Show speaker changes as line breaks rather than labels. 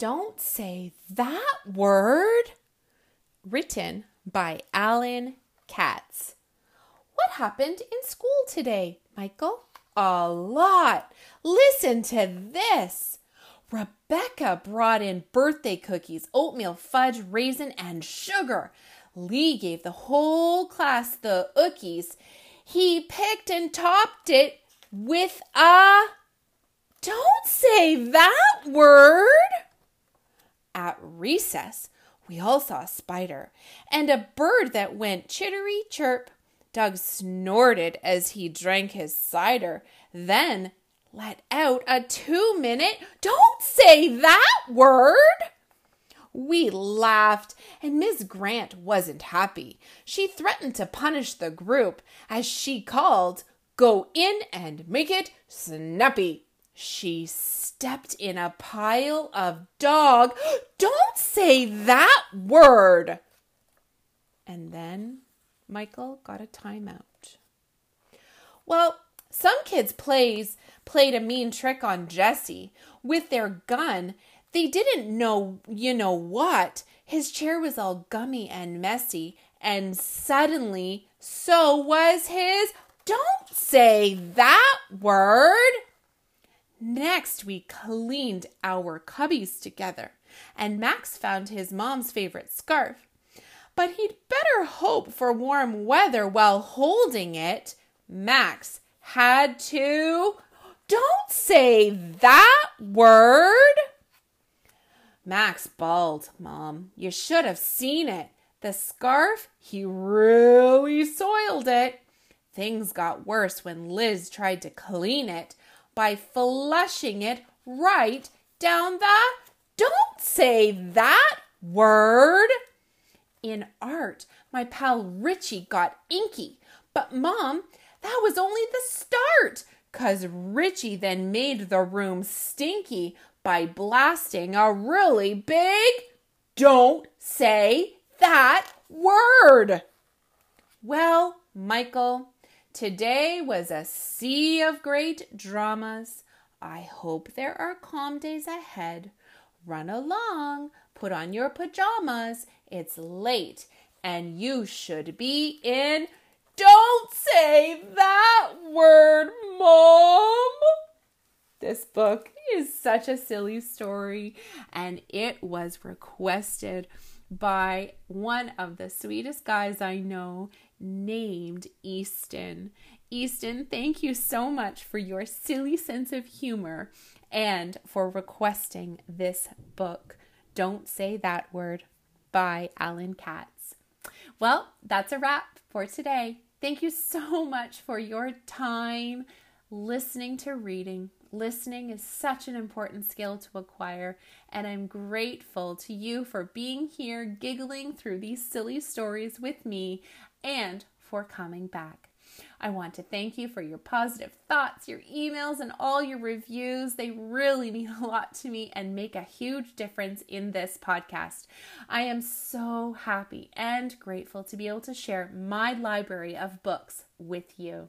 Don't say that word. Written by Alan Katz. What happened in school today, Michael? A lot. Listen to this. Rebecca brought in birthday cookies, oatmeal, fudge, raisin, and sugar. Lee gave the whole class the ookies. He picked and topped it with a. Don't say that word! Recess, we all saw a spider and a bird that went chittery chirp. Doug snorted as he drank his cider, then let out a two minute, don't say that word! We laughed, and Miss Grant wasn't happy. She threatened to punish the group as she called, Go in and make it snappy. She stepped in a pile of dog. Don't say that word! And then Michael got a timeout. Well, some kids plays played a mean trick on Jesse with their gun. They didn't know, you know what. His chair was all gummy and messy, and suddenly so was his. Don't say that word. Next, we cleaned our cubbies together, and Max found his mom's favorite scarf. But he'd better hope for warm weather while holding it. Max had to. Don't say that word! Max bawled, Mom. You should have seen it. The scarf, he really soiled it. Things got worse when Liz tried to clean it by flushing it right down the. Don't say that word! In art, my pal Richie got inky, but Mom, that was only the start, 'cause Richie then made the room stinky by blasting a really big. Don't say that word! Well, Michael, Today was a sea of great dramas. I hope there are calm days ahead. Run along, put on your pajamas. It's late and you should be in. Don't say that word, Mom! This book is such a silly story and it was requested by one of the sweetest guys I know named Easton. Easton, thank you so much for your silly sense of humor and for requesting this book. Don't Say That Word by Alan Katz. Well, that's a wrap for today. Thank you so much for your time listening to reading. Listening is such an important skill to acquire, and I'm grateful to you for being here, giggling through these silly stories with me and for coming back. I want to thank you for your positive thoughts, your emails, and all your reviews. They really mean a lot to me and make a huge difference in this podcast. I am so happy and grateful to be able to share my library of books with you.